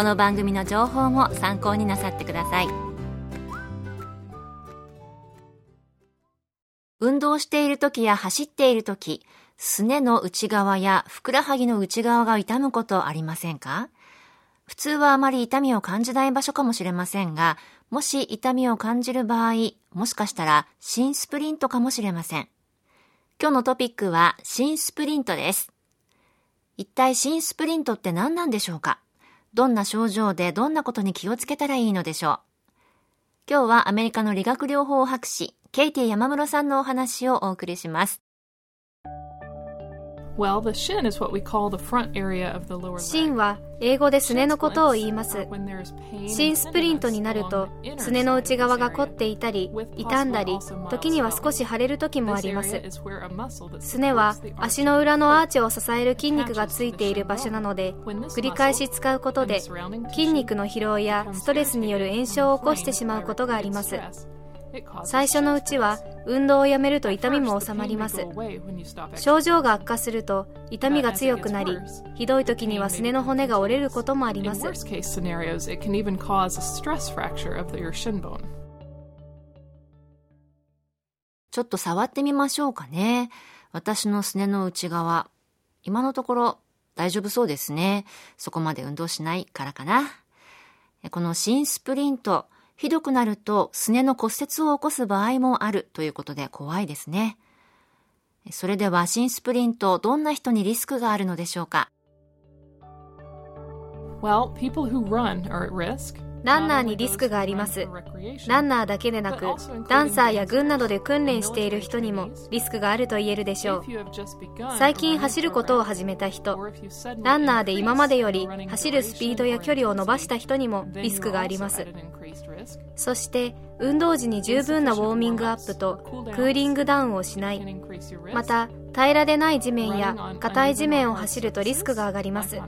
この番組の情報も参考になさってください運動している時や走っている時すねの内側やふくらはぎの内側が痛むことありませんか？普通はあまり痛みを感じない場所かもしれませんが、もし痛みを感じる場合、もしかしたら新スプリントかもしれません。今日のトピックは新スプリントです。一体新スプリントって何なんでしょうか？どんな症状でどんなことに気をつけたらいいのでしょう今日はアメリカの理学療法博士、ケイティ山室さんのお話をお送りします。芯は英語ですねのことを言います。芯スプリントになると、すねの内側が凝っていたり、傷んだり、時には少し腫れる時もあります。すねは足の裏のアーチを支える筋肉がついている場所なので、繰り返し使うことで、筋肉の疲労やストレスによる炎症を起こしてしまうことがあります。最初のうちは運動をやめると痛みも収まります。症状が悪化すると痛みが強くなりひどい時にはすねの骨が折れることもあります。ちょっと触ってみましょうかね。私のすねの内側今のところ大丈夫そうですね。そこまで運動しないからかな。この新スプリントひどくなるとすねの骨折を起こす場合もあるということで怖いですね。それでは新スプリントどんな人にリスクがあるのでしょうか？Well, people who run are at risk. ランナーにリスクがあります。ランナーだけでなくダンサーや軍などで訓練している人にもリスクがあると言えるでしょう。最近走ることを始めた人ランナーで今までより走るスピードや距離を伸ばした人にもリスクがありますそして運動時に十分なウォーミングアップとクーリングダウンをしない。また平らでない地面や硬い地面を走るとリスクが上がります。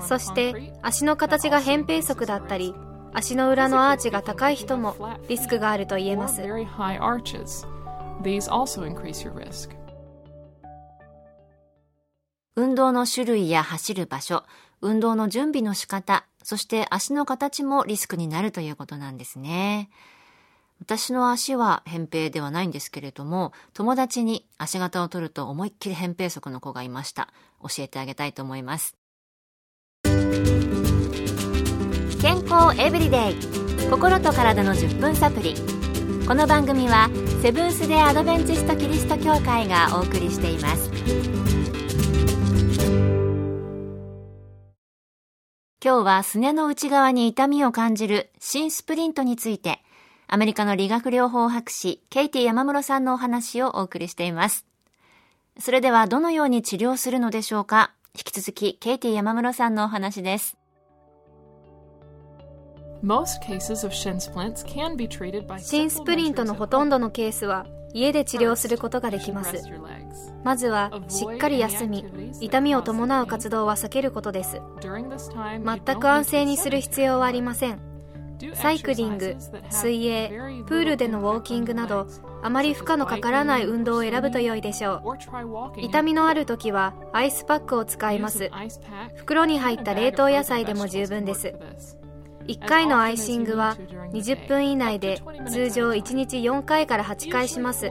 そして足の形が扁平足だったり足の裏のアーチが高い人もリスクがあると言えます。運動の種類や走る場所運動の準備の仕方そして足の形もリスクになるということなんですね。私の足は扁平ではないんですけれども、友達に足型を取ると思いっきり扁平足の子がいました。教えてあげたいと思います。健康エブリデイ心と体の10分サプリこの番組はセブンス・デ・アドベンチスト・キリスト教会がお送りしています今日はすねの内側に痛みを感じる新スプリントについて、アメリカの理学療法博士、ケイティ山室さんのお話をお送りしています。それではどのように治療するのでしょうか？引き続き、ケイティ山室さんのお話です。新スプリントのほとんどのケースは家で治療することができますまずはしっかり休み痛みを伴う活動は避けることです。全く安静にする必要はありません。サイクリング水泳プールでのウォーキングなどあまり負荷のかからない運動を選ぶと良いでしょう。痛みのある時はアイスパックを使います。袋に入った冷凍野菜でも十分です1回のアイシングは20分以内で通常1日4回から8回します。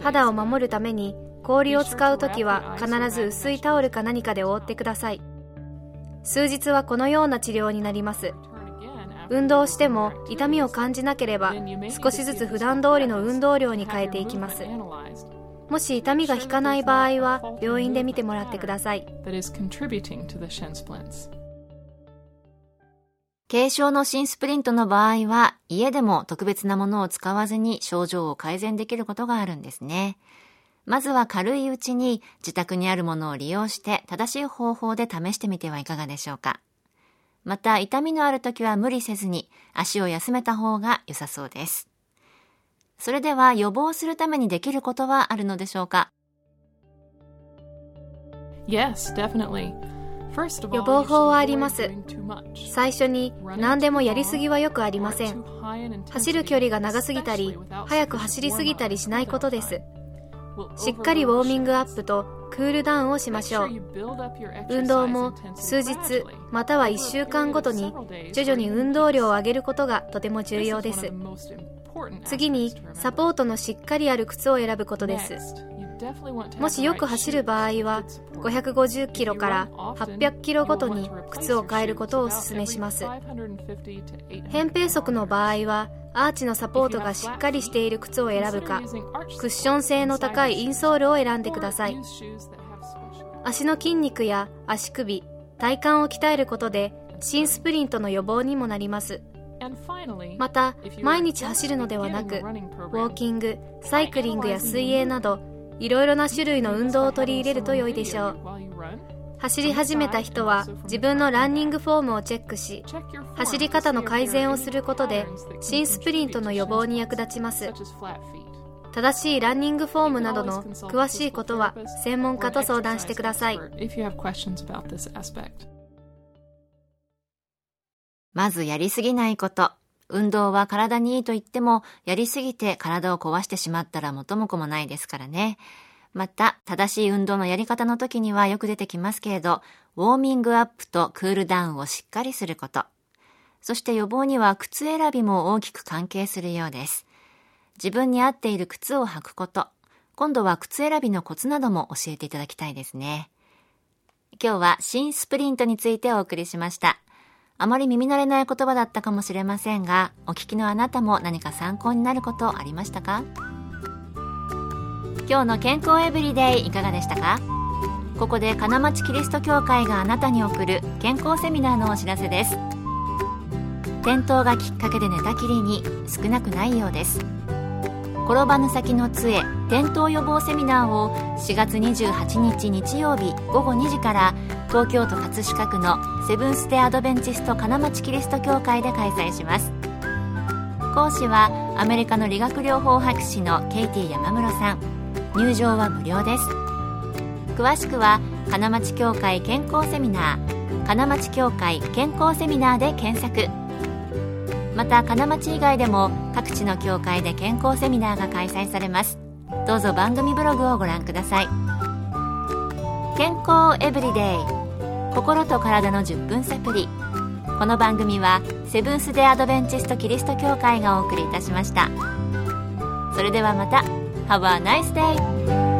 肌を守るために氷を使う時は必ず薄いタオルか何かで覆ってください。数日はこのような治療になります。運動しても痛みを感じなければ少しずつ普段通りの運動量に変えていきます。もし痛みが引かない場合は病院で見てもらってください。軽症の心スプリントの場合は家でも特別なものを使わずに症状を改善できることがあるんですねまずは軽いうちに自宅にあるものを利用して正しい方法で試してみてはいかがでしょうか。また痛みのある時は無理せずに足を休めた方が良さそうです。それでは予防するためにできることはあるのでしょうか？Yes, definitely. 予防法はあります。最初に何でもやりすぎはよくありません。走る距離が長すぎたり速く走りすぎたりしないことです。しっかりウォーミングアップとクールダウンをしましょう。運動も数日または1週間ごとに徐々に運動量を上げることがとても重要です。次にサポートのしっかりある靴を選ぶことですもしよく走る場合は550キロから800キロごとに靴を変えることをお勧めします。扁平足の場合はアーチのサポートがしっかりしている靴を選ぶかクッション性の高いインソールを選んでください。足の筋肉や足首体幹を鍛えることで新スプリントの予防にもなります。また毎日走るのではなくウォーキングサイクリングや水泳などいろいろな種類の運動を取り入れると良いでしょう。走り始めた人は自分のランニングフォームをチェックし走り方の改善をすることで新スプリントの予防に役立ちます。正しいランニングフォームなどの詳しいことは専門家と相談してください。まずやりすぎないこと。運動は体にいいと言ってもやりすぎて体を壊してしまったら元も子もないですからねまた、正しい運動のやり方の時にはよく出てきますけれど、ウォーミングアップとクールダウンをしっかりすること。そして予防には靴選びも大きく関係するようです。自分に合っている靴を履くこと。今度は靴選びのコツなども教えていただきたいですね。今日は新スプリントについてお送りしました。あまり耳慣れない言葉だったかもしれませんが、お聞きのあなたも何か参考になることありましたか？今日の健康エブリデイいかがでしたか？ここで金町キリスト教会があなたに送る健康セミナーのお知らせです。転倒がきっかけで寝たきりに少なくないようです。転ばぬ先の杖転倒予防セミナーを4月28日日曜日午後2時から東京都葛飾区のセブンス・テ・アドベンチスト金町キリスト教会で開催します。講師はアメリカの理学療法博士のケイティ山室さん。入場は無料です。詳しくは金町協会健康セミナー金町協会健康セミナーで検索。また金町以外でも各地の協会で健康セミナーが開催されます。どうぞ番組ブログをご覧ください。健康エブリデイ心と体の10分サプリこの番組はセブンス・デ・アドベンチスト・キリスト教会がお送りいたしました。それではまた。Have a nice day!